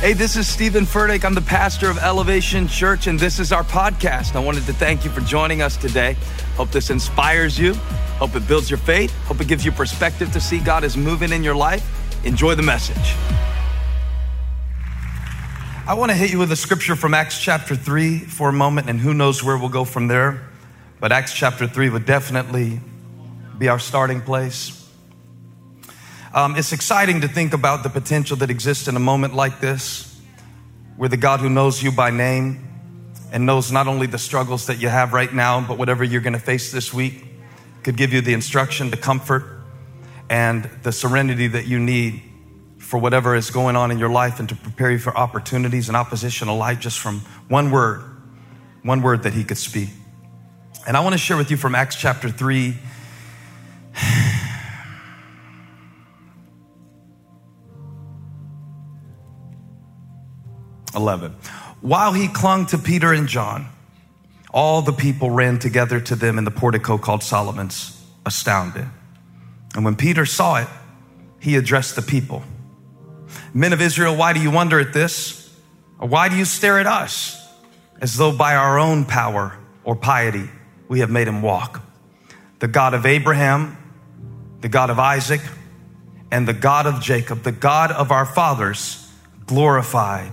Hey, this is Stephen Furtick. I'm the pastor of Elevation Church, and this is our podcast. I wanted to thank you for joining us today. Hope this inspires you. Hope it builds your faith. Hope it gives you perspective to see God is moving in your life. Enjoy the message. I want to hit you with a scripture from Acts chapter 3 for a moment, and who knows where we'll go from there. But Acts chapter 3 would definitely be our starting place. Um, it's exciting to think about the potential that exists in a moment like this, where the God who knows you by name and knows not only the struggles that you have right now, but whatever you're going to face this week, could give you the instruction, the comfort, and the serenity that you need for whatever is going on in your life and to prepare you for opportunities and opposition alike just from one word, one word that He could speak. And I want to share with you from Acts chapter 3. 11. While he clung to Peter and John, all the people ran together to them in the portico called Solomon's, astounded. And when Peter saw it, he addressed the people Men of Israel, why do you wonder at this? Or why do you stare at us as though by our own power or piety we have made him walk? The God of Abraham, the God of Isaac, and the God of Jacob, the God of our fathers, glorified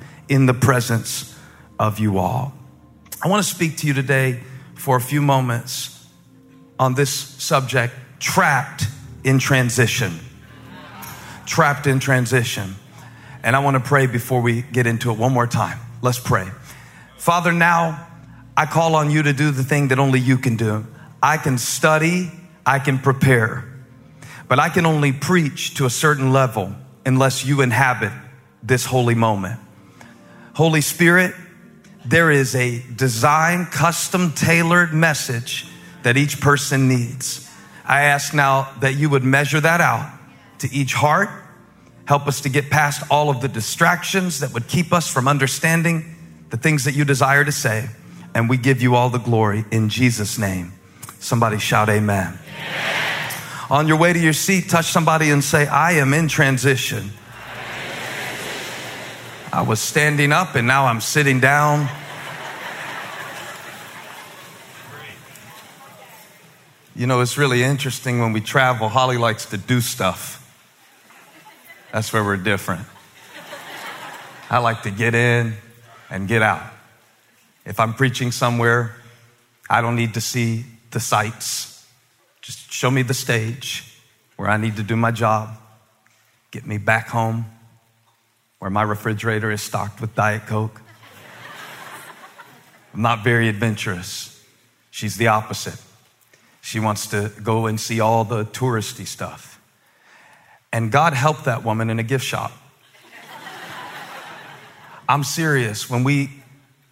in the presence of you all. I want to speak to you today for a few moments on this subject trapped in transition. Trapped in transition. And I want to pray before we get into it one more time. Let's pray. Father, now I call on you to do the thing that only you can do. I can study, I can prepare, but I can only preach to a certain level unless you inhabit this holy moment. Holy Spirit, there is a design, custom tailored message that each person needs. I ask now that you would measure that out to each heart. Help us to get past all of the distractions that would keep us from understanding the things that you desire to say. And we give you all the glory in Jesus' name. Somebody shout, Amen. amen. On your way to your seat, touch somebody and say, I am in transition. I was standing up and now I'm sitting down. You know, it's really interesting when we travel. Holly likes to do stuff. That's where we're different. I like to get in and get out. If I'm preaching somewhere, I don't need to see the sights. Just show me the stage where I need to do my job, get me back home, where my refrigerator is stocked with Diet Coke. I'm not very adventurous. She's the opposite. She wants to go and see all the touristy stuff. And God helped that woman in a gift shop. I'm serious. When we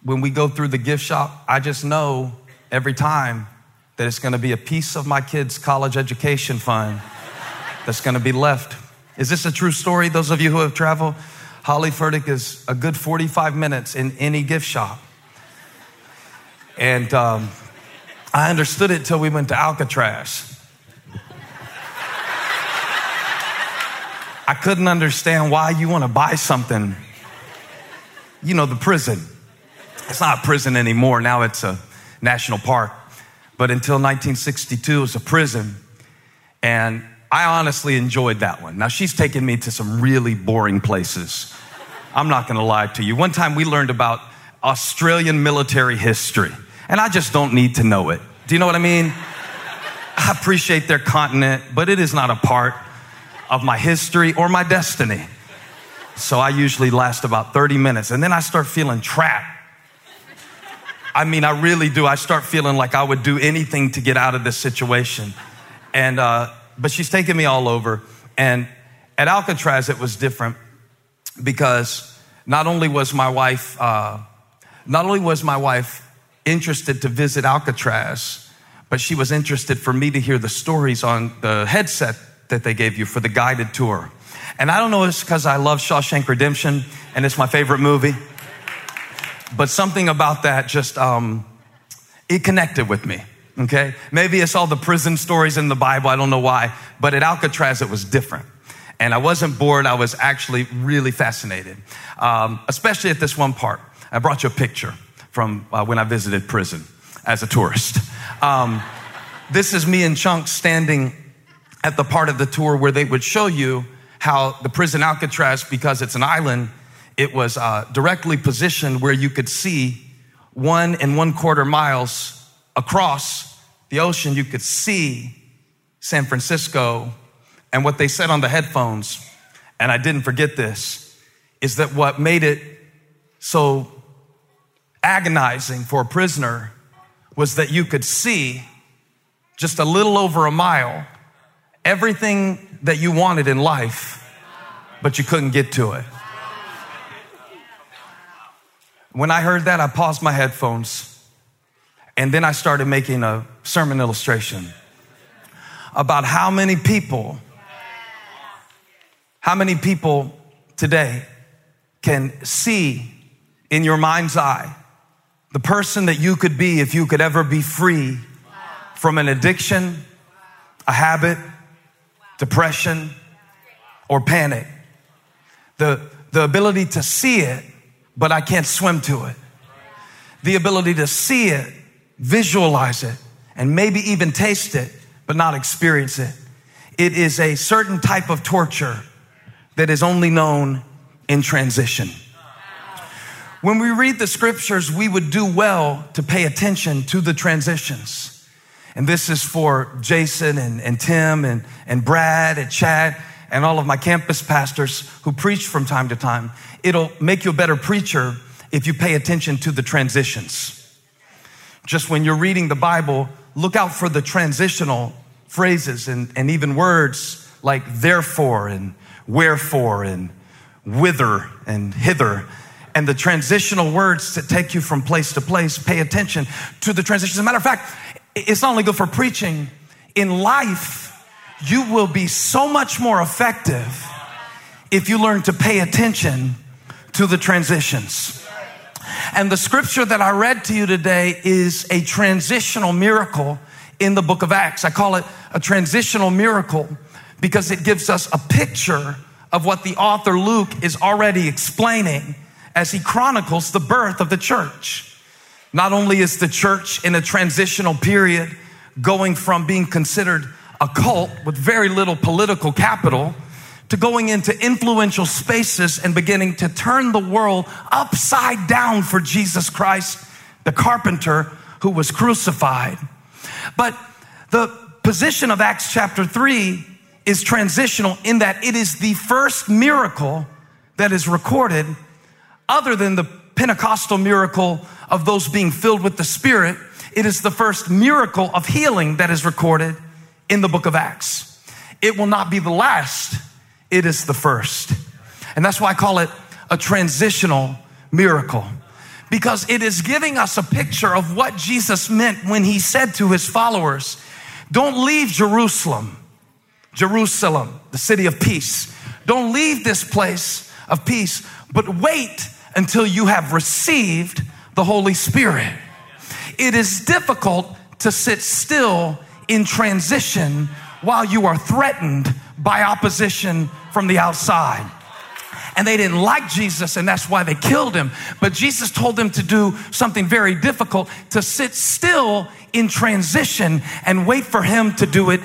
when we go through the gift shop, I just know every time that it's going to be a piece of my kids' college education fund that's going to be left. Is this a true story? Those of you who have traveled, Holly Furtick is a good 45 minutes in any gift shop. And um, I understood it till we went to Alcatraz. I couldn't understand why you want to buy something. You know, the prison. It's not a prison anymore. Now it's a national park. But until 1962, it was a prison. And I honestly enjoyed that one. Now, she's taken me to some really boring places. I'm not to lie to you. One time we learned about Australian military history, and I just don't need to know it. Do you know what I mean? I appreciate their continent, but it is not a part of my history or my destiny. So I usually last about 30 minutes, and then I start feeling trapped. I mean, I really do. I start feeling like I would do anything to get out of this situation. And, uh, but she's taken me all over. And at Alcatraz, it was different because not only was my wife, uh, not only was my wife interested to visit Alcatraz, but she was interested for me to hear the stories on the headset that they gave you for the guided tour. And I don't know if it's because I love Shawshank Redemption and it's my favorite movie, but something about that just, um, it connected with me. Okay. Maybe it's all the prison stories in the Bible. I don't know why, but at Alcatraz, it was different. And I wasn't bored. I was actually really fascinated, um, especially at this one part. I brought you a picture from uh, when I visited prison as a tourist. Um, this is me and Chunks standing at the part of the tour where they would show you how the prison Alcatraz, because it's an island, it was uh, directly positioned where you could see one and one quarter miles across the ocean. You could see San Francisco. And what they said on the headphones, and I didn't forget this, is that what made it so agonizing for a prisoner was that you could see just a little over a mile everything that you wanted in life, but you couldn't get to it. When I heard that, I paused my headphones and then I started making a sermon illustration about how many people, how many people today can see in your mind's eye the person that you could be if you could ever be free from an addiction, a habit, depression, or panic. The, the ability to see it, but I can't swim to it. The ability to see it, visualize it, and maybe even taste it, but not experience it. It is a certain type of torture that is only known in transition. When we read the scriptures, we would do well to pay attention to the transitions. And this is for Jason and, and Tim and, and Brad and Chad and all of my campus pastors who preach from time to time. It'll make you a better preacher if you pay attention to the transitions. Just when you're reading the Bible, look out for the transitional phrases and, and even words like therefore and wherefore and whither and hither and the transitional words that take you from place to place. Pay attention to the transitions. As a matter of fact, it's not only good for preaching, in life, you will be so much more effective if you learn to pay attention to the transitions. And the scripture that I read to you today is a transitional miracle in the book of Acts. I call it a transitional miracle because it gives us a picture of what the author Luke is already explaining as he chronicles the birth of the church. Not only is the church in a transitional period going from being considered a cult with very little political capital to going into influential spaces and beginning to turn the world upside down for Jesus Christ, the carpenter who was crucified. But the position of Acts chapter 3 is transitional in that it is the first miracle that is recorded other than the Pentecostal miracle of those being filled with the Spirit. It is the first miracle of healing that is recorded in the book of Acts. It will not be the last, it is the first. And that's why I call it a transitional miracle because it is giving us a picture of what Jesus meant when he said to his followers, Don't leave Jerusalem, Jerusalem, the city of peace. Don't leave this place of peace, but wait until you have received the Holy Spirit. It is difficult to sit still in transition while you are threatened by opposition from the outside. And they didn't like Jesus, and that's why they killed him. But Jesus told them to do something very difficult to sit still in transition and wait for him to do it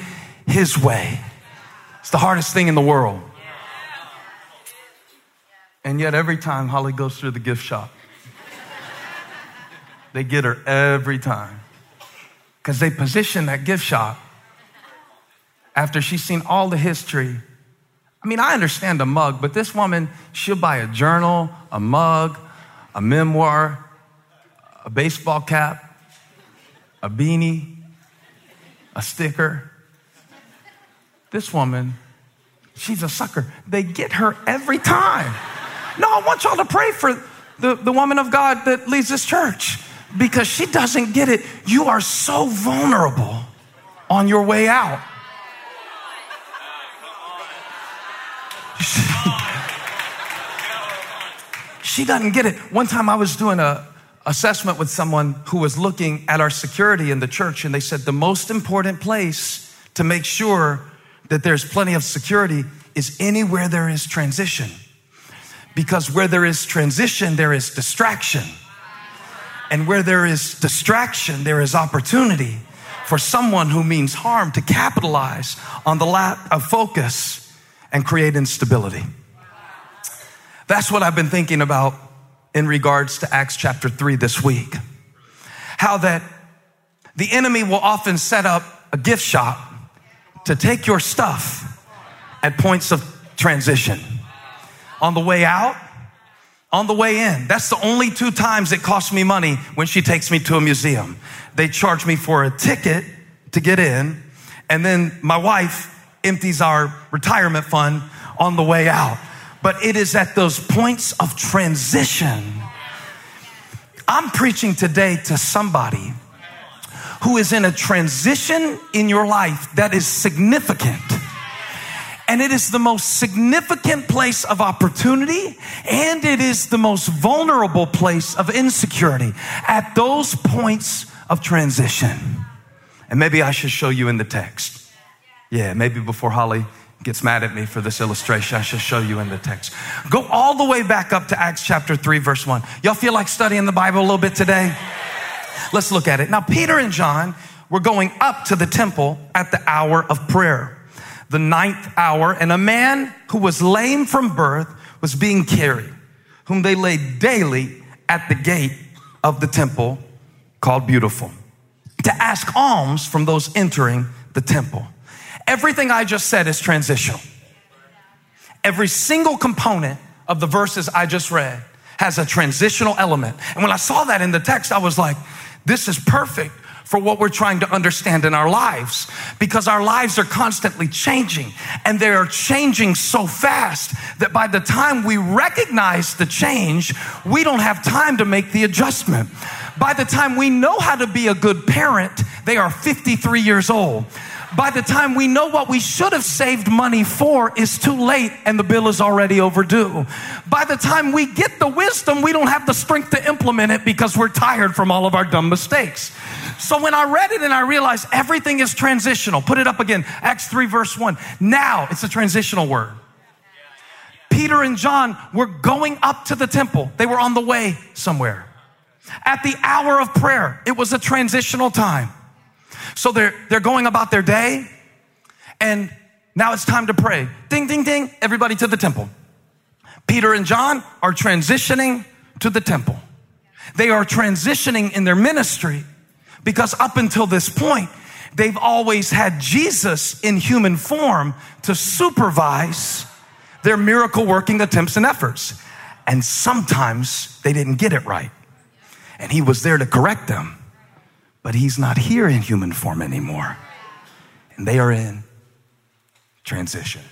his way. It's the hardest thing in the world. And yet, every time Holly goes through the gift shop, they get her every time because they position that gift shop after she's seen all the history. I mean, I understand a mug, but this woman, she'll buy a journal, a mug, a memoir, a baseball cap, a beanie, a sticker. This woman, she's a sucker. They get her every time. No, I want y'all to pray for the, the woman of God that leads this church because she doesn't get it. You are so vulnerable on your way out. She doesn't get it. One time I was doing a assessment with someone who was looking at our security in the church and they said the most important place to make sure that there's plenty of security is anywhere there is transition. Because where there is transition, there is distraction. And where there is distraction, there is opportunity for someone who means harm to capitalize on the lack of focus and create instability. That's what I've been thinking about in regards to Acts chapter 3 this week. How that the enemy will often set up a gift shop to take your stuff at points of transition. On the way out, on the way in. That's the only two times it costs me money when she takes me to a museum. They charge me for a ticket to get in, and then my wife empties our retirement fund on the way out. But it is at those points of transition. I'm preaching today to somebody who is in a transition in your life that is significant. And it is the most significant place of opportunity and it is the most vulnerable place of insecurity at those points of transition. And maybe I should show you in the text. Yeah, maybe before Holly gets mad at me for this illustration, I shall show you in the text. Go all the way back up to Acts chapter 3, verse 1. Y'all feel like studying the Bible a little bit today? Let's look at it. Now, Peter and John were going up to the temple at the hour of prayer, the ninth hour, and a man who was lame from birth was being carried, whom they laid daily at the gate of the temple called Beautiful to ask alms from those entering the temple. Everything I just said is transitional. Every single component of the verses I just read has a transitional element. And when I saw that in the text, I was like, this is perfect for what we're trying to understand in our lives because our lives are constantly changing and they are changing so fast that by the time we recognize the change, we don't have time to make the adjustment. By the time we know how to be a good parent, they are 53 years old by the time we know what we should have saved money for is too late and the bill is already overdue. By the time we get the wisdom, we don't have the strength to implement it because we're tired from all of our dumb mistakes. So when I read it and I realized everything is transitional, put it up again, Acts 3 verse 1. Now it's a transitional word. Peter and John were going up to the temple. They were on the way somewhere. At the hour of prayer, it was a transitional time. So they're, they're going about their day and now it's time to pray. Ding, ding, ding, everybody to the temple. Peter and John are transitioning to the temple. They are transitioning in their ministry because up until this point, they've always had Jesus in human form to supervise their miracle working attempts and efforts. And sometimes they didn't get it right. And he was there to correct them. But he's not here in human form anymore. And they are in transition.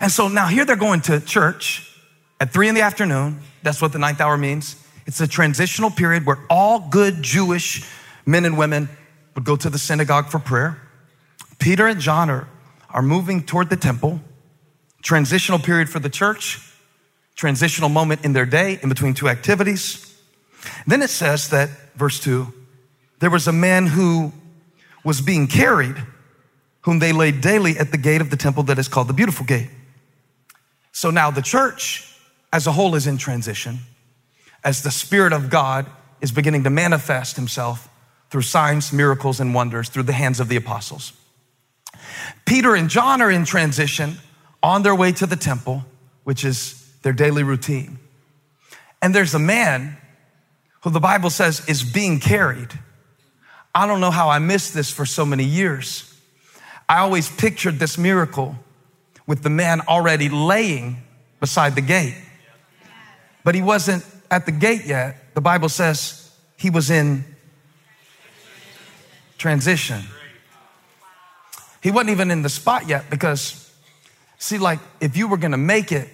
And so now here they're going to church at three in the afternoon. That's what the ninth hour means. It's a transitional period where all good Jewish men and women would go to the synagogue for prayer. Peter and John are, are moving toward the temple. Transitional period for the church, transitional moment in their day in between two activities. Then it says that, verse 2, there was a man who was being carried, whom they laid daily at the gate of the temple that is called the Beautiful Gate. So now the church as a whole is in transition as the Spirit of God is beginning to manifest Himself through signs, miracles, and wonders through the hands of the apostles. Peter and John are in transition on their way to the temple, which is their daily routine. And there's a man who the Bible says is being carried. I don't know how I missed this for so many years. I always pictured this miracle with the man already laying beside the gate. But he wasn't at the gate yet. The Bible says he was in transition. He wasn't even in the spot yet because, see, like if you were gonna make it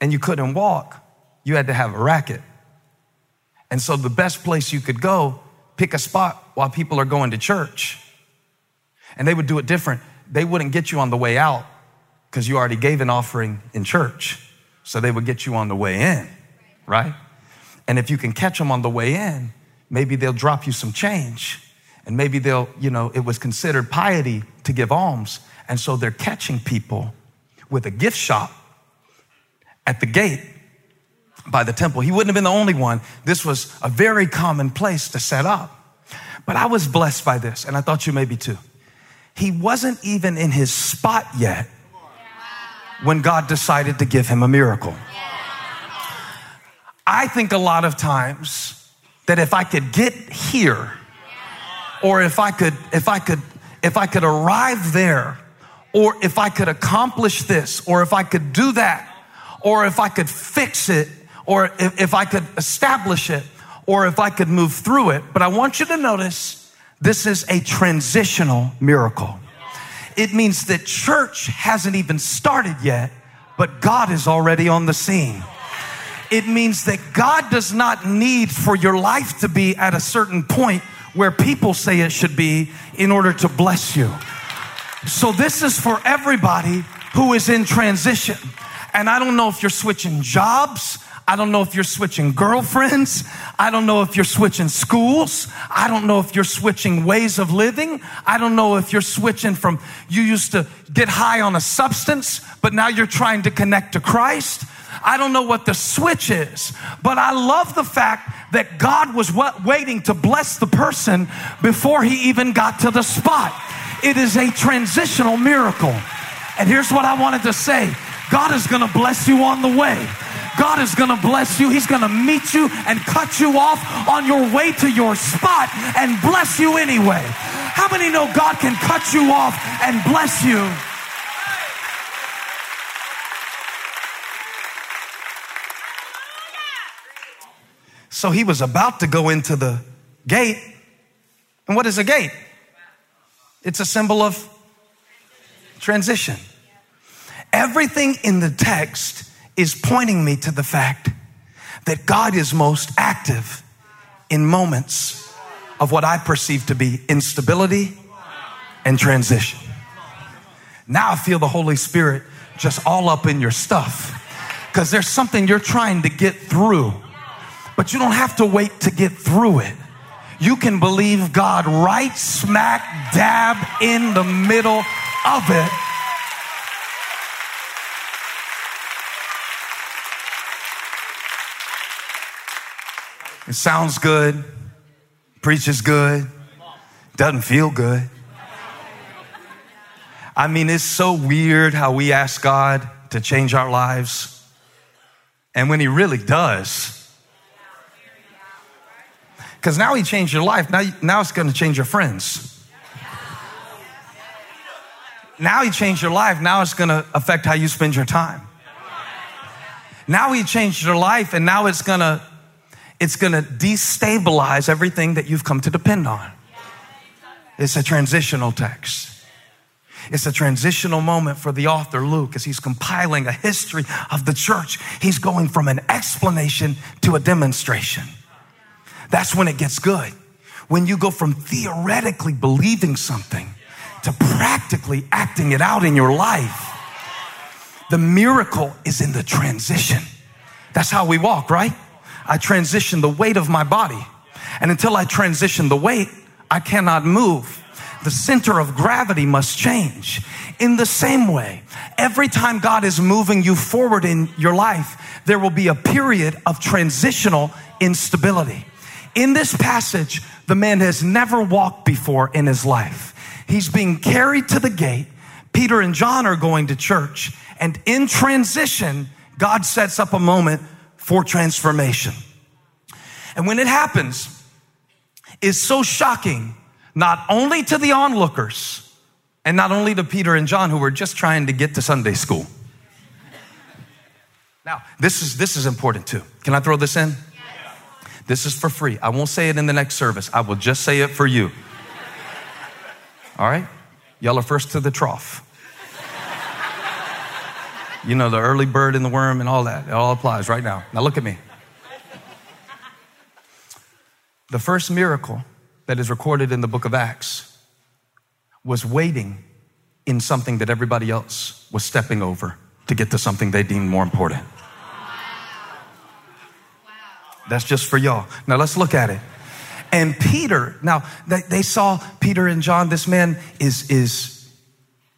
and you couldn't walk, you had to have a racket. And so the best place you could go, pick a spot while people are going to church. And they would do it different. They wouldn't get you on the way out because you already gave an offering in church. So they would get you on the way in, right? And if you can catch them on the way in, maybe they'll drop you some change. And maybe they'll, you know, it was considered piety to give alms. And so they're catching people with a gift shop at the gate by the temple. He wouldn't have been the only one. This was a very common place to set up. But I was blessed by this, and I thought you may be too. He wasn't even in his spot yet when God decided to give him a miracle. I think a lot of times that if I could get here, or if I could, if I could, if I could arrive there, or if I could accomplish this, or if I could do that, or if I could fix it, or if, if I could establish it, or if I could move through it. But I want you to notice this is a transitional miracle. It means that church hasn't even started yet, but God is already on the scene it means that God does not need for your life to be at a certain point where people say it should be in order to bless you. So this is for everybody who is in transition. And I don't know if you're switching jobs. I don't know if you're switching girlfriends. I don't know if you're switching schools. I don't know if you're switching ways of living. I don't know if you're switching from you used to get high on a substance, but now you're trying to connect to Christ. I don't know what the switch is, but I love the fact that God was waiting to bless the person before he even got to the spot. It is a transitional miracle. And here's what I wanted to say God is going to bless you on the way. God is going to bless you. He's going to meet you and cut you off on your way to your spot and bless you anyway. How many know God can cut you off and bless you? So he was about to go into the gate. And what is a gate? It's a symbol of transition. Everything in the text is pointing me to the fact that God is most active in moments of what I perceive to be instability and transition. Now I feel the Holy Spirit just all up in your stuff because there's something you're trying to get through but you don't have to wait to get through it. You can believe God right smack dab in the middle of it. It sounds good, preaches good, doesn't feel good. I mean, it's so weird how we ask God to change our lives. And when He really does, because now he changed your life. Now, now it's going to change your friends. Now he changed your life. Now it's going to affect how you spend your time. Now he changed your life and now it's going to it's going to destabilize everything that you've come to depend on. It's a transitional text. It's a transitional moment for the author, Luke, as he's compiling a history of the church. He's going from an explanation to a demonstration. That's when it gets good. When you go from theoretically believing something to practically acting it out in your life. The miracle is in the transition. That's how we walk, right? I transition the weight of my body. And until I transition the weight, I cannot move. The center of gravity must change. In the same way, every time God is moving you forward in your life, there will be a period of transitional instability. In this passage, the man has never walked before in his life. He's being carried to the gate. Peter and John are going to church. And in transition, God sets up a moment for transformation. And when it happens, is so shocking, not only to the onlookers, and not only to Peter and John, who were just trying to get to Sunday school. Now, this is, this is important too. Can I throw this in? This is for free. I won't say it in the next service. I will just say it for you. All right? Y'all are first to the trough. You know, the early bird and the worm and all that. It all applies right now. Now look at me. The first miracle that is recorded in the book of Acts was waiting in something that everybody else was stepping over to get to something they deemed more important. That's just for y'all. Now let's look at it. And Peter, now they, they saw Peter and John, this man is, is,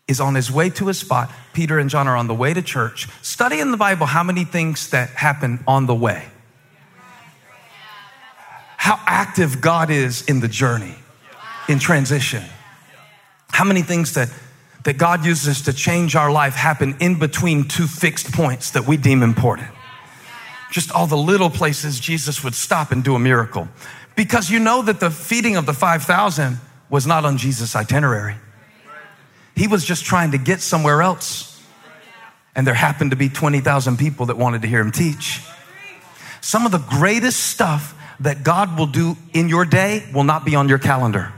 is on his way to a spot. Peter and John are on the way to church. Study in the Bible how many things that happen on the way. How active God is in the journey, in transition. How many things that, that God uses to change our life happen in between two fixed points that we deem important. Just all the little places Jesus would stop and do a miracle because you know that the feeding of the 5,000 was not on Jesus' itinerary. He was just trying to get somewhere else. And there happened to be 20,000 people that wanted to hear him teach. Some of the greatest stuff that God will do in your day will not be on your calendar.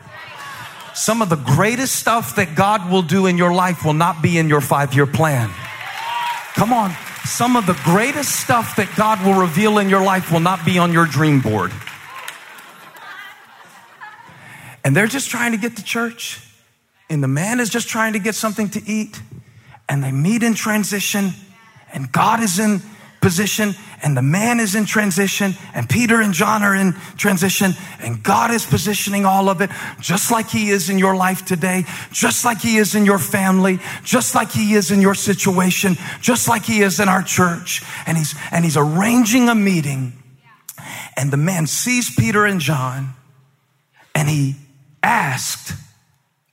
Some of the greatest stuff that God will do in your life will not be in your five year plan. Come on. Some of the greatest stuff that God will reveal in your life will not be on your dream board. And they're just trying to get to church, and the man is just trying to get something to eat, and they meet in transition, and God is in position, and the man is in transition, and Peter and John are in transition, and God is positioning all of it just like He is in your life today, just like He is in your family, just like He is in your situation, just like He is in our church. And He's, and He's arranging a meeting, and the man sees Peter and John, and he asked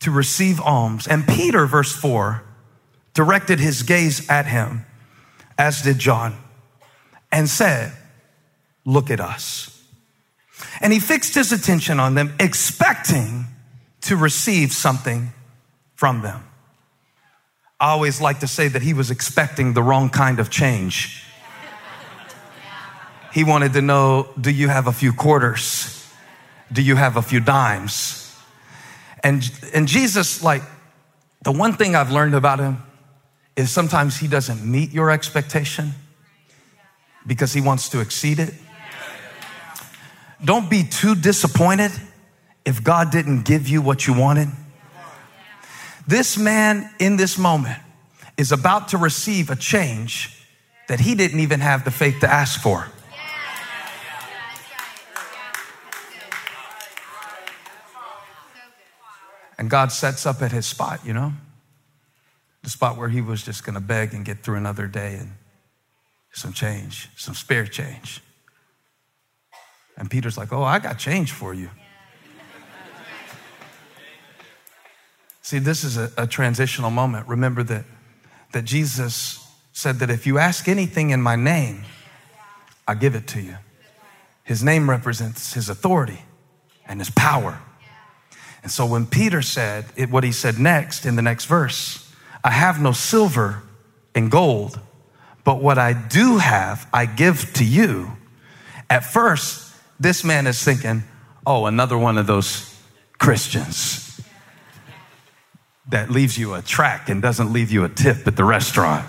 to receive alms. And Peter, verse 4, directed his gaze at him, as did John, and said, Look at us. And he fixed his attention on them, expecting to receive something from them. I always like to say that he was expecting the wrong kind of change. He wanted to know do you have a few quarters? Do you have a few dimes? And, and Jesus, like, the one thing I've learned about him is sometimes he doesn't meet your expectation because he wants to exceed it. Don't be too disappointed if God didn't give you what you wanted. This man in this moment is about to receive a change that he didn't even have the faith to ask for. And God sets up at his spot, you know? The spot where he was just going to beg and get through another day and some change, some spare change. And Peter's like, Oh, I got change for you. See, this is a, a, transitional moment. Remember that, that Jesus said that if you ask anything in my name, I give it to you. His name represents his authority and his power. And so when Peter said it, what he said next in the next verse, I have no silver and gold, but what I do have, I give to you. At first, this man is thinking, oh, another one of those Christians that leaves you a track and doesn't leave you a tip at the restaurant.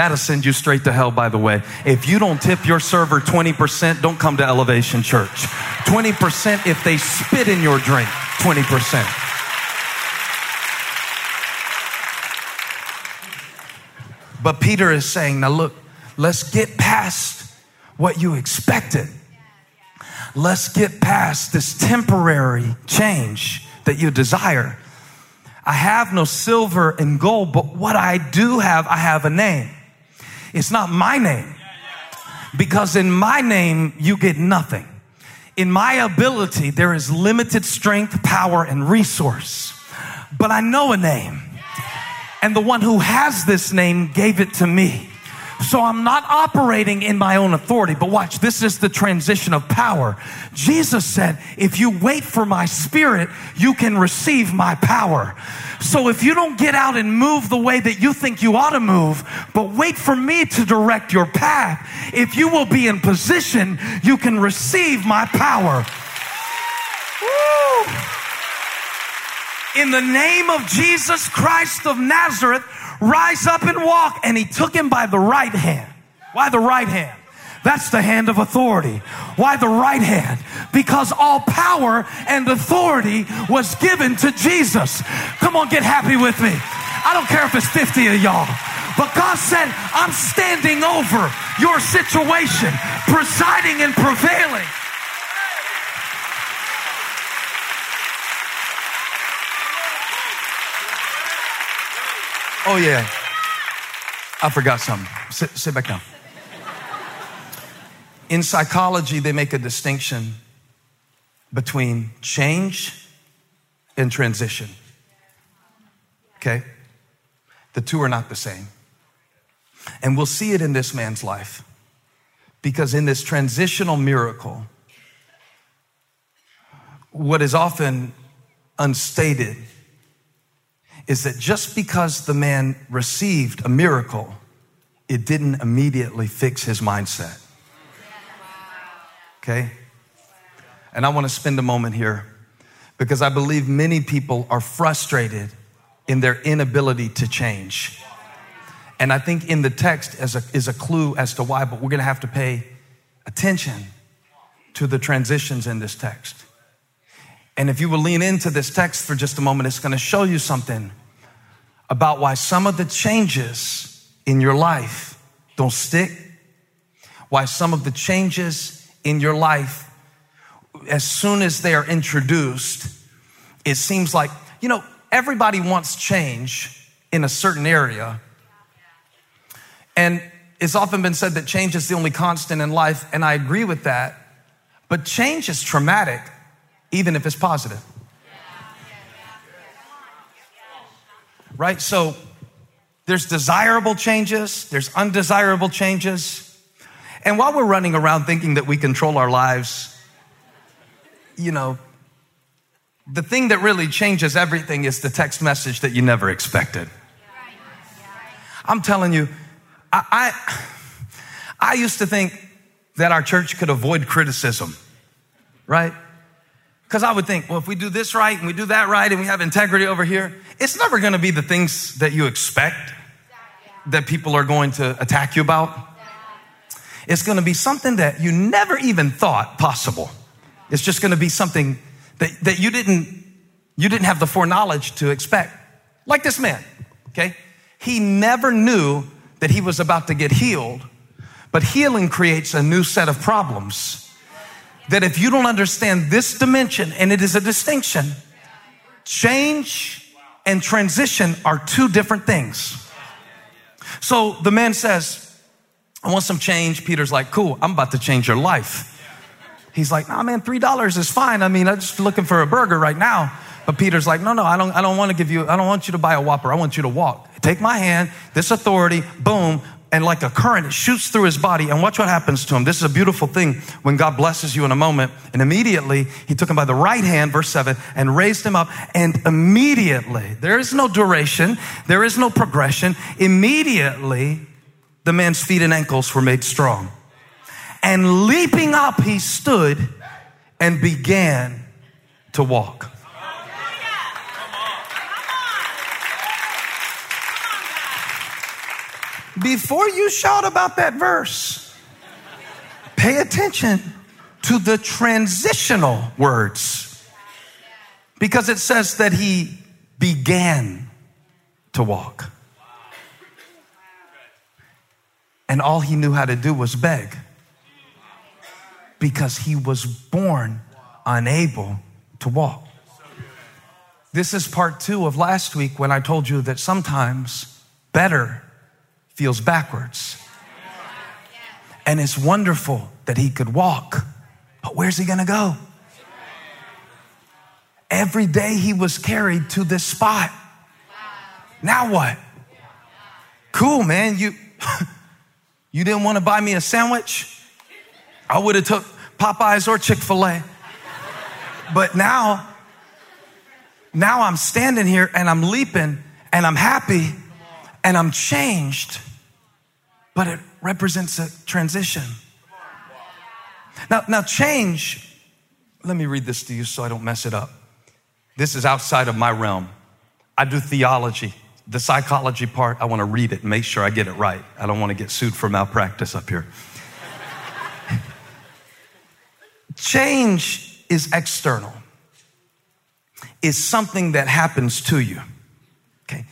That'll send you straight to hell, by the way. If you don't tip your server 20%, don't come to Elevation Church. 20% if they spit in your drink, 20%. But Peter is saying, now look, let's get past what you expected. Let's get past this temporary change that you desire. I have no silver and gold, but what I do have, I have a name. It's not my name. Because in my name, you get nothing. In my ability, there is limited strength, power, and resource. But I know a name. And the one who has this name gave it to me. So I'm not operating in my own authority, but watch, this is the transition of power. Jesus said, if you wait for my spirit, you can receive my power. So if you don't get out and move the way that you think you ought to move, but wait for me to direct your path, if you will be in position, you can receive my power. Woo! In the name of Jesus Christ of Nazareth, rise up and walk. And he took him by the right hand. Why the right hand? That's the hand of authority. Why the right hand? Because all power and authority was given to Jesus. Come on, get happy with me. I don't care if it's 50 of y'all. But God said, I'm standing over your situation, presiding and prevailing. Oh, yeah. I forgot something. Sit, sit back down. In psychology, they make a distinction between change and transition. Okay? The two are not the same. And we'll see it in this man's life. Because in this transitional miracle, what is often unstated is that just because the man received a miracle, it didn't immediately fix his mindset. Okay? And I want to spend a moment here because I believe many people are frustrated in their inability to change. And I think in the text is a, is a clue as to why, but we're going to have to pay attention to the transitions in this text. And if you will lean into this text for just a moment, it's going to show you something about why some of the changes in your life don't stick, why some of the changes in your life, as soon as they are introduced, it seems like, you know, everybody wants change in a certain area. And it's often been said that change is the only constant in life, and I agree with that. But change is traumatic, even if it's positive. Right? So there's desirable changes, there's undesirable changes. And while we're running around thinking that we control our lives, you know, the thing that really changes everything is the text message that you never expected. I'm telling you, I, I, I used to think that our church could avoid criticism, right? Because I would think, well, if we do this right and we do that right and we have integrity over here, it's never going to be the things that you expect that people are going to attack you about. It's going to be something that you never even thought possible. It's just going to be something that, that you didn't, you didn't have the foreknowledge to expect. Like this man, okay? He never knew that he was about to get healed, but healing creates a new set of problems that if you don't understand this dimension, and it is a distinction, change and transition are two different things. So the man says, I want some change. Peter's like, cool, I'm about to change your life. He's like, nah, man, $3 is fine. I mean, I'm just looking for a burger right now. But Peter's like, no, no, I don't, I don't want to give you, I don't want you to buy a Whopper. I want you to walk. Take my hand, this authority, boom, and like a current, it shoots through his body. And watch what happens to him. This is a beautiful thing when God blesses you in a moment. And immediately he took him by the right hand, verse seven, and raised him up. And immediately, there is no duration, there is no progression. Immediately, the man's feet and ankles were made strong. And leaping up, he stood and began to walk. Before you shout about that verse, pay attention to the transitional words because it says that he began to walk. And all he knew how to do was beg because he was born unable to walk. This is part two of last week when I told you that sometimes better feels backwards. And it's wonderful that he could walk, but where's he gonna go? Every day he was carried to this spot. Now what? Cool, man. You you didn't want to buy me a sandwich? I would have took Popeyes or Chick-fil-A. But now now I'm standing here and I'm leaping and I'm happy and I'm changed but it represents a transition. Now, now change, let me read this to you so I don't mess it up. This is outside of my realm. I do theology. The psychology part, I want to read it and make sure I get it right. I don't want to get sued for malpractice up here. Change is external. Is something that happens to you. Okay.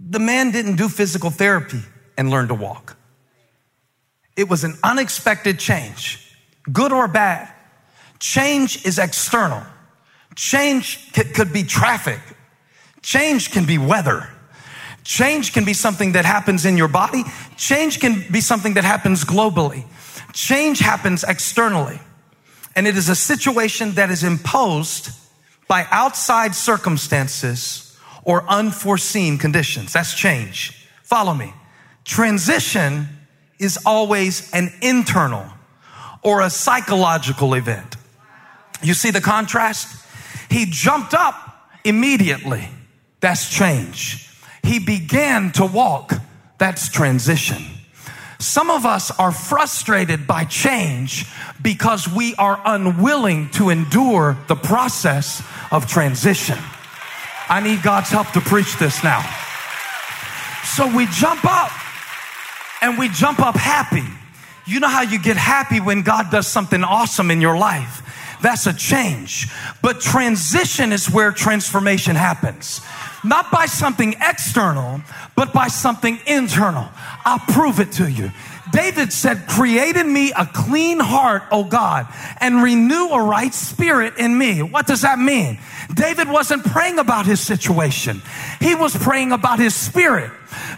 The man didn't do physical therapy and learn to walk. It was an unexpected change, good or bad. Change is external. Change could be traffic. Change can be weather. Change can be something that happens in your body. Change can be something that happens globally. Change happens externally. And it is a situation that is imposed by outside circumstances or unforeseen conditions. That's change. Follow me. Transition is always an internal or a psychological event. You see the contrast? He jumped up immediately. That's change. He began to walk. That's transition. Some of us are frustrated by change because we are unwilling to endure the process of transition. I need God's help to preach this now. So we jump up and we jump up happy. You know how you get happy when God does something awesome in your life. That's a change. But transition is where transformation happens. Not by something external, but by something internal. I'll prove it to you. David said, create in me a clean heart, O God, and renew a right spirit in me. What does that mean? David wasn't praying about his situation. He was praying about his spirit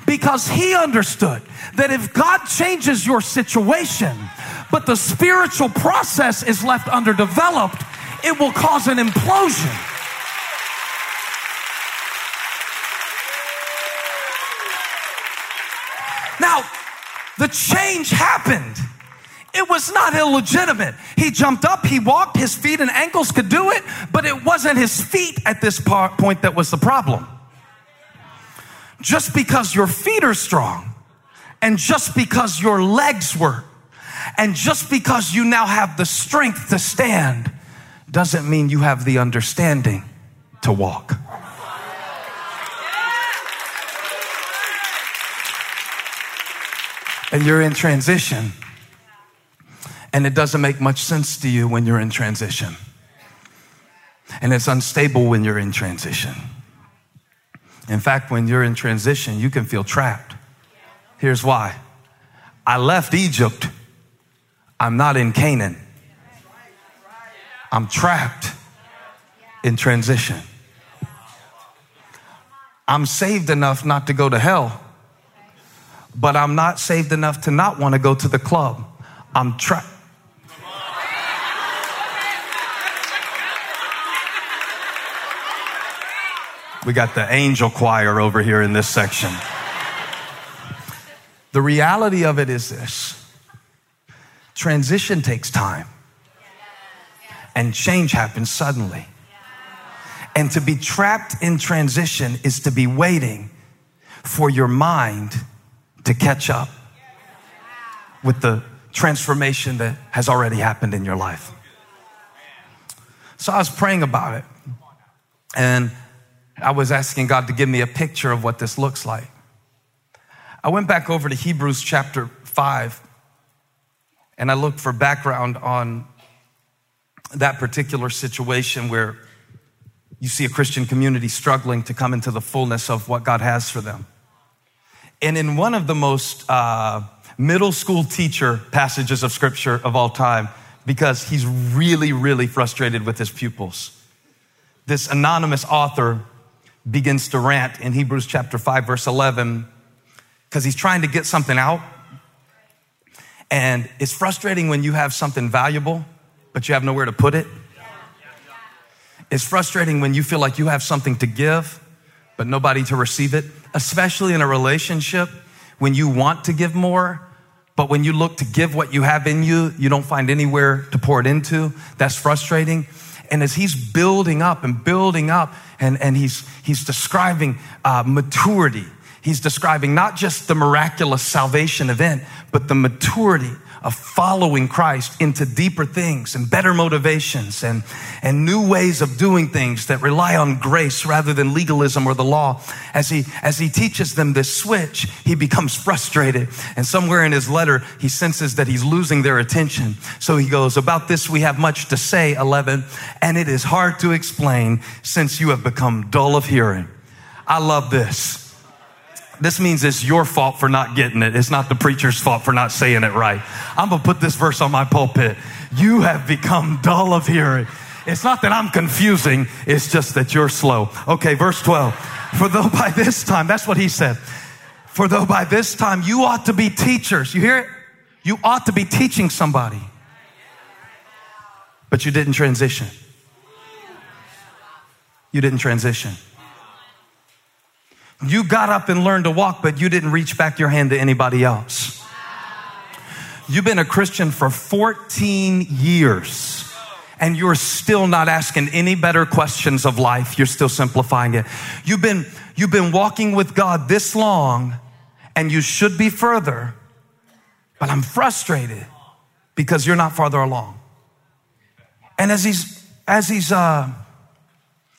because he understood that if God changes your situation, but the spiritual process is left underdeveloped, it will cause an implosion. Now, the change happened. It was not illegitimate. He jumped up, he walked, his feet and ankles could do it, but it wasn't his feet at this point that was the problem. Just because your feet are strong, and just because your legs work, and just because you now have the strength to stand, doesn't mean you have the understanding to walk. And you're in transition and it doesn't make much sense to you when you're in transition. And it's unstable when you're in transition. In fact, when you're in transition, you can feel trapped. Here's why I left Egypt, I'm not in Canaan. I'm trapped in transition. I'm saved enough not to go to hell, but I'm not saved enough to not want to go to the club. I'm trapped. We got the angel choir over here in this section. The reality of it is this transition takes time, and change happens suddenly. And to be trapped in transition is to be waiting for your mind to catch up with the transformation that has already happened in your life. So I was praying about it, and I was asking God to give me a picture of what this looks like. I went back over to Hebrews chapter 5 and I looked for background on that particular situation where you see a Christian community struggling to come into the fullness of what God has for them. And in one of the most uh, middle school teacher passages of scripture of all time, because he's really, really frustrated with his pupils, this anonymous author begins to rant in Hebrews chapter 5, verse 11 because he's trying to get something out. And it's frustrating when you have something valuable, but you have nowhere to put it. It's frustrating when you feel like you have something to give, but nobody to receive it, especially in a relationship when you want to give more, but when you look to give what you have in you, you don't find anywhere to pour it into. That's frustrating. And as he's building up and building up, and, and he's, he's describing uh, maturity. He's describing not just the miraculous salvation event, but the maturity of following Christ into deeper things and better motivations and, and new ways of doing things that rely on grace rather than legalism or the law. As he, as he teaches them this switch, he becomes frustrated. And somewhere in his letter, he senses that he's losing their attention. So he goes, about this we have much to say, 11, and it is hard to explain since you have become dull of hearing. I love this. This means it's your fault for not getting it. It's not the preacher's fault for not saying it right. I'm going to put this verse on my pulpit. You have become dull of hearing. It's not that I'm confusing, it's just that you're slow. Okay, verse 12. For though by this time, that's what he said. For though by this time you ought to be teachers. You hear it? You ought to be teaching somebody. But you didn't transition. You didn't transition. You got up and learned to walk, but you didn't reach back your hand to anybody else. You've been a Christian for 14 years and you're still not asking any better questions of life. You're still simplifying it. You've been, you've been walking with God this long and you should be further, but I'm frustrated because you're not farther along. And as he's, as he's, uh,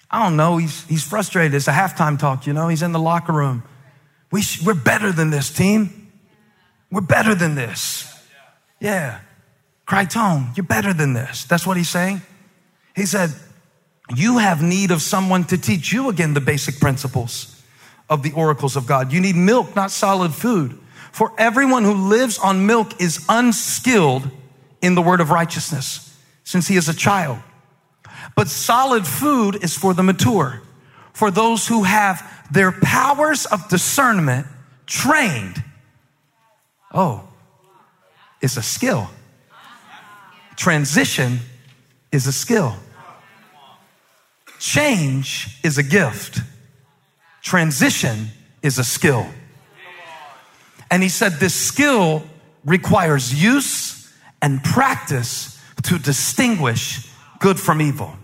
I don't know. He's, he's frustrated. It's a halftime talk, you know. He's in the locker room. We sh- we're better than this team. We're better than this. Yeah. Crichton, you're better than this. That's what he's saying. He said, You have need of someone to teach you again the basic principles of the oracles of God. You need milk, not solid food. For everyone who lives on milk is unskilled in the word of righteousness, since he is a child. But solid food is for the mature, for those who have their powers of discernment trained. Oh, it's a skill. Transition is a skill. Change is a gift. Transition is a skill. And he said this skill requires use and practice to distinguish good from evil.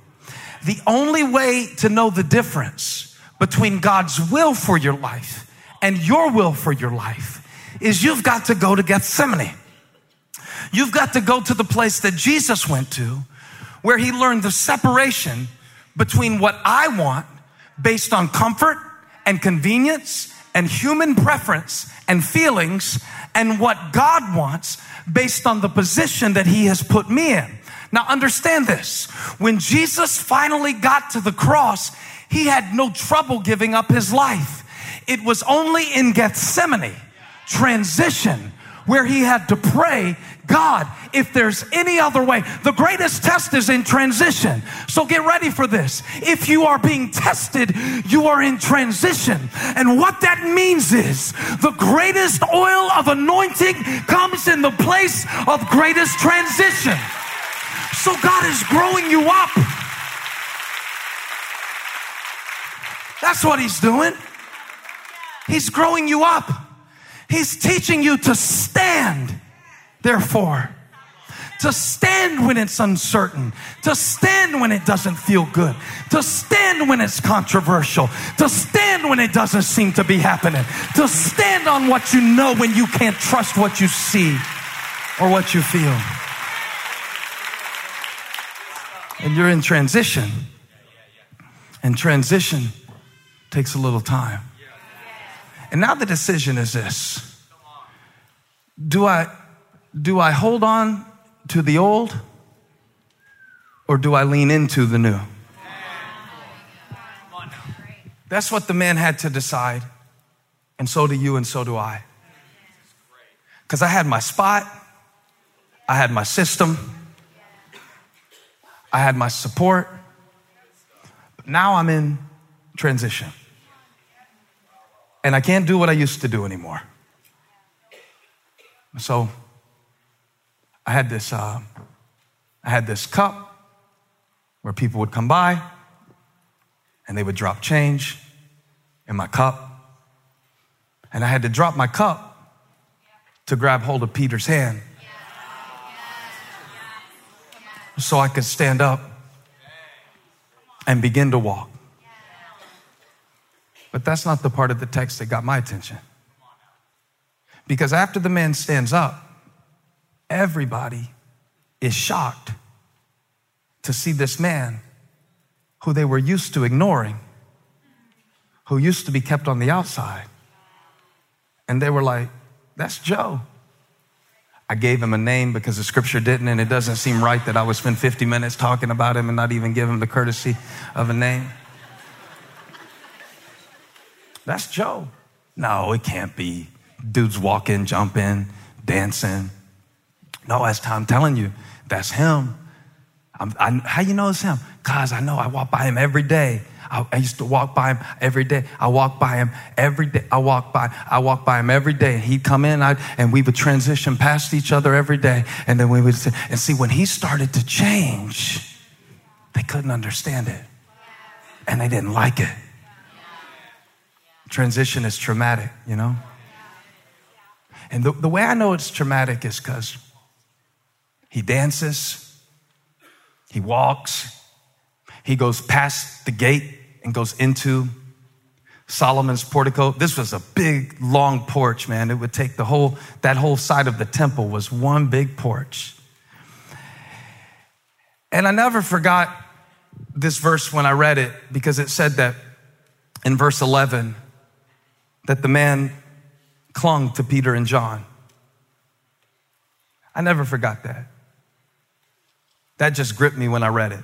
The only way to know the difference between God's will for your life and your will for your life is you've got to go to Gethsemane. You've got to go to the place that Jesus went to where he learned the separation between what I want based on comfort and convenience and human preference and feelings and what God wants based on the position that he has put me in. Now understand this. When Jesus finally got to the cross, he had no trouble giving up his life. It was only in Gethsemane, transition, where he had to pray, God, if there's any other way, the greatest test is in transition. So get ready for this. If you are being tested, you are in transition. And what that means is the greatest oil of anointing comes in the place of greatest transition. So God is growing you up. That's what He's doing. He's growing you up. He's teaching you to stand, therefore. To stand when it's uncertain, to stand when it doesn't feel good, to stand when it's controversial, to stand when it doesn't seem to be happening, to stand on what you know when you can't trust what you see or what you feel. And you're in transition. And transition takes a little time. And now the decision is this Do I, do I hold on to the old or do I lean into the new? That's what the man had to decide. And so do you, and so do I. Because I had my spot, I had my system, I had my support. But now I'm in transition. And I can't do what I used to do anymore. So I had this, uh, I had this cup where people would come by and they would drop change in my cup. And I had to drop my cup to grab hold of Peter's hand so I could stand up and begin to walk. But that's not the part of the text that got my attention. Because after the man stands up, everybody is shocked to see this man who they were used to ignoring, who used to be kept on the outside. And they were like, that's Joe. I gave him a name because the scripture didn't, and it doesn't seem right that I would spend 50 minutes talking about him and not even give him the courtesy of a name. That's Joe. No, it can't be. Dudes walking, jumping, dancing. No, that's I'm telling you, that's him. I, how you know it's him? Cause I know I walk by him every day. I, I, used to walk by him every day. I walk by him every day. I walk by, I walk by him every day. He'd come in, I'd, and we would transition past each other every day. And then we would say, and see when he started to change, they couldn't understand it, and they didn't like it. Transition is traumatic, you know. And the, the way I know it's traumatic is because he dances, he walks, he goes past the gate and goes into Solomon's portico. This was a big, long porch, man. It would take the whole, that whole side of the temple was one big porch. And I never forgot this verse when I read it because it said that in verse 11 that the man clung to Peter and John. I never forgot that. That just gripped me when I read it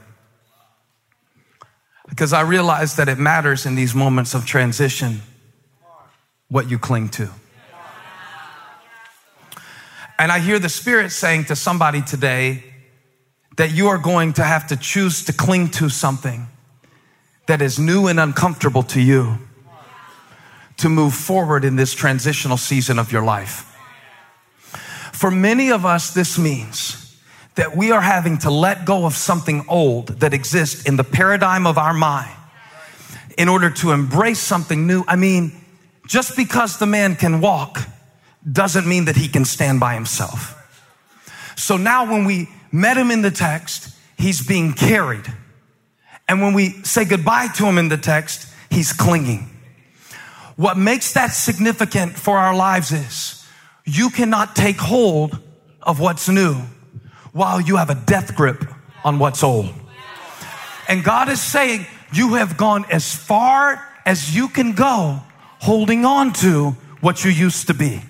because I realize that it matters in these moments of transition what you cling to. And I hear the Spirit saying to somebody today that you are going to have to choose to cling to something that is new and uncomfortable to you to move forward in this transitional season of your life. For many of us, this means that we are having to let go of something old that exists in the paradigm of our mind in order to embrace something new. I mean, just because the man can walk doesn't mean that he can stand by himself. So now when we met him in the text, he's being carried. And when we say goodbye to him in the text, he's clinging. What makes that significant for our lives is you cannot take hold of what's new while you have a death grip on what's old. And God is saying, you have gone as far as you can go holding on to what you used to be.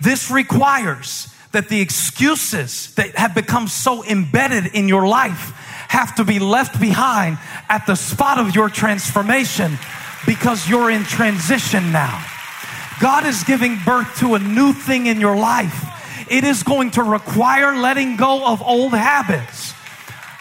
This requires that the excuses that have become so embedded in your life have to be left behind at the spot of your transformation because you're in transition now. God is giving birth to a new thing in your life it is going to require letting go of old habits.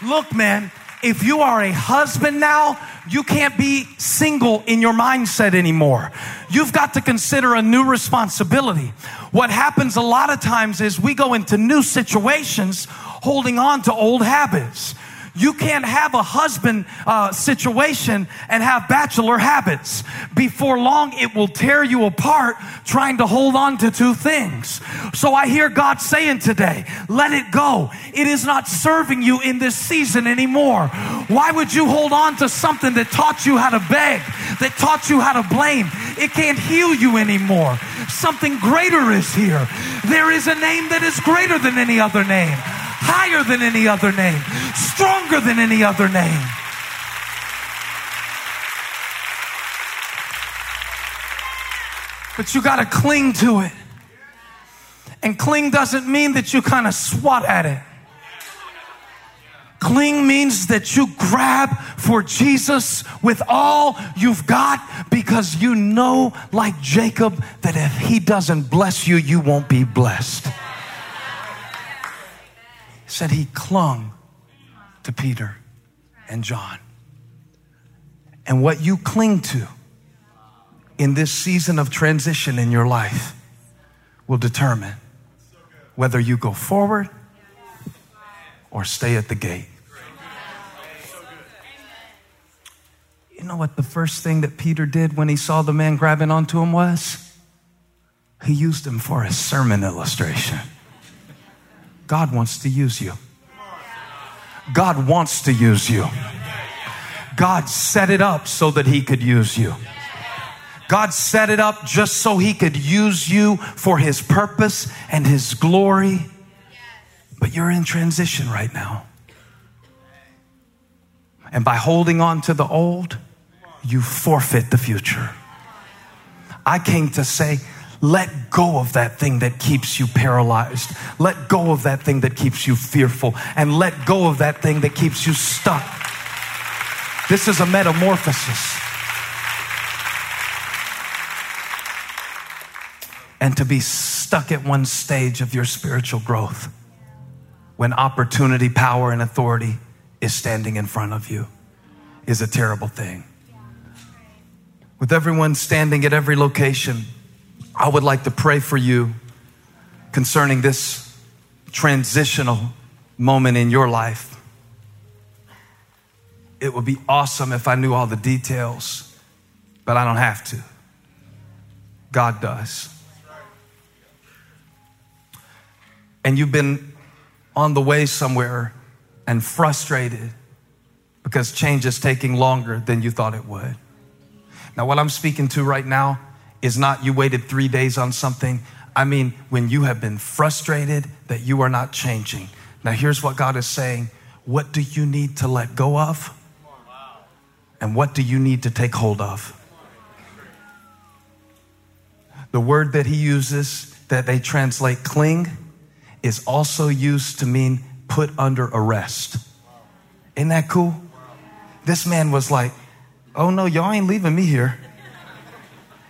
Look, man, if you are a husband now, you can't be single in your mindset anymore. You've got to consider a new responsibility. What happens a lot of times is we go into new situations holding on to old habits. You can't have a husband uh, situation and have bachelor habits. Before long, it will tear you apart trying to hold on to two things. So I hear God saying today, let it go. It is not serving you in this season anymore. Why would you hold on to something that taught you how to beg, that taught you how to blame? It can't heal you anymore. Something greater is here. There is a name that is greater than any other name, higher than any other name, stronger than any other name. But you got to cling to it. And cling doesn't mean that you kind of swat at it. Cling means that you grab for Jesus with all you've got because you know, like Jacob, that if he doesn't bless you, you won't be blessed. Said he clung to Peter and John. And what you cling to in this season of transition in your life will determine whether you go forward or stay at the gate. You know what the first thing that Peter did when he saw the man grabbing onto him was? He used him for a sermon illustration. God wants to use you. God wants to use you. God set it up so that he could use you. God set it up just so he could use you for his purpose and his glory. But you're in transition right now. And by holding on to the old, you forfeit the future. I came to say, let go of that thing that keeps you paralyzed. Let go of that thing that keeps you fearful. And let go of that thing that keeps you stuck. This is a metamorphosis. And to be stuck at one stage of your spiritual growth when opportunity, power, and authority is standing in front of you is a terrible thing. With everyone standing at every location, I would like to pray for you concerning this transitional moment in your life. It would be awesome if I knew all the details, but I don't have to. God does. And you've been on the way somewhere and frustrated because change is taking longer than you thought it would. Now, what I'm speaking to right now is not you waited three days on something. I mean, when you have been frustrated that you are not changing. Now, here's what God is saying What do you need to let go of? And what do you need to take hold of? The word that he uses that they translate cling is also used to mean put under arrest. Isn't that cool? This man was like, oh no, y'all ain't leaving me here.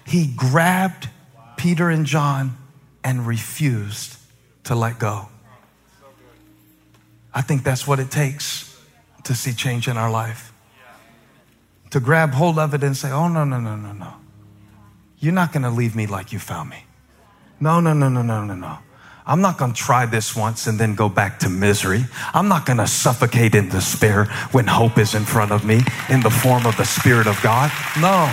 He grabbed Peter and John and refused to let go. I think that's what it takes to see change in our life. To grab hold of it and say, oh, no, no, no, no, no. You're not going to leave me like you found me. No, no, no, no, no, no, no. I'm not going to try this once and then go back to misery. I'm not going to suffocate in despair when hope is in front of me in the form of the Spirit of God. No.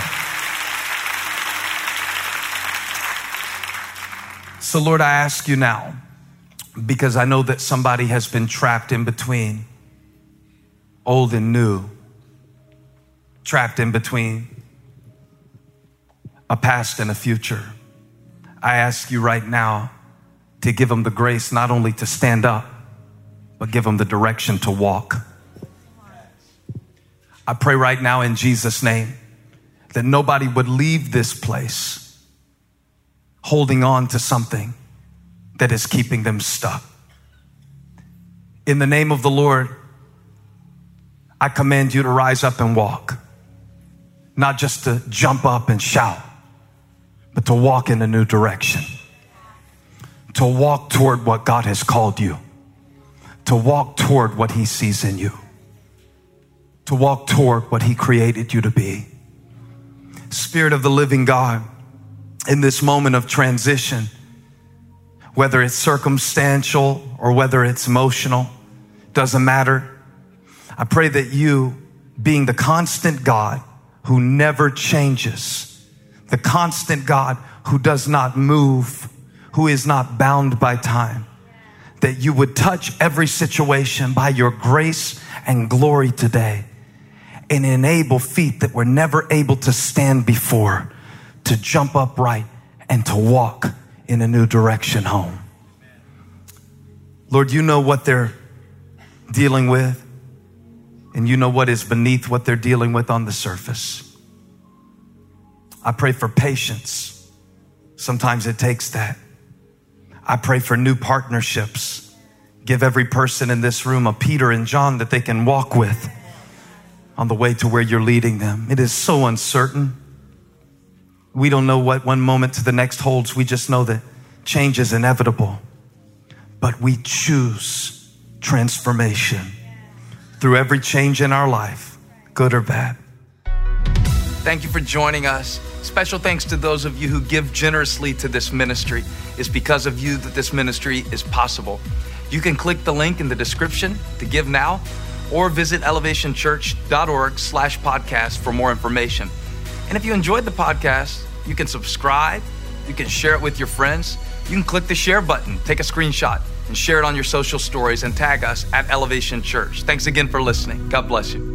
So, Lord, I ask you now, because I know that somebody has been trapped in between old and new, trapped in between a past and a future. I ask you right now to give them the grace not only to stand up, but give them the direction to walk. I pray right now in Jesus' name that nobody would leave this place holding on to something that is keeping them stuck. In the name of the Lord, I command you to rise up and walk, not just to jump up and shout, but to walk in a new direction to walk toward what God has called you, to walk toward what He sees in you, to walk toward what He created you to be. Spirit of the living God, in this moment of transition, whether it's circumstantial or whether it's emotional, doesn't matter. I pray that you, being the constant God who never changes, the constant God who does not move, who is not bound by time, that you would touch every situation by your grace and glory today and enable feet that were never able to stand before to jump upright and to walk in a new direction home. Lord, you know what they're dealing with, and you know what is beneath what they're dealing with on the surface. I pray for patience. Sometimes it takes that. I pray for new partnerships. Give every person in this room a Peter and John that they can walk with on the way to where you're leading them. It is so uncertain. We don't know what one moment to the next holds. We just know that change is inevitable. But we choose transformation through every change in our life, good or bad. Thank you for joining us. Special thanks to those of you who give generously to this ministry. It's because of you that this ministry is possible. You can click the link in the description to give now or visit elevationchurch.org slash podcast for more information. And if you enjoyed the podcast, you can subscribe, you can share it with your friends, you can click the share button, take a screenshot, and share it on your social stories and tag us at Elevation Church. Thanks again for listening. God bless you.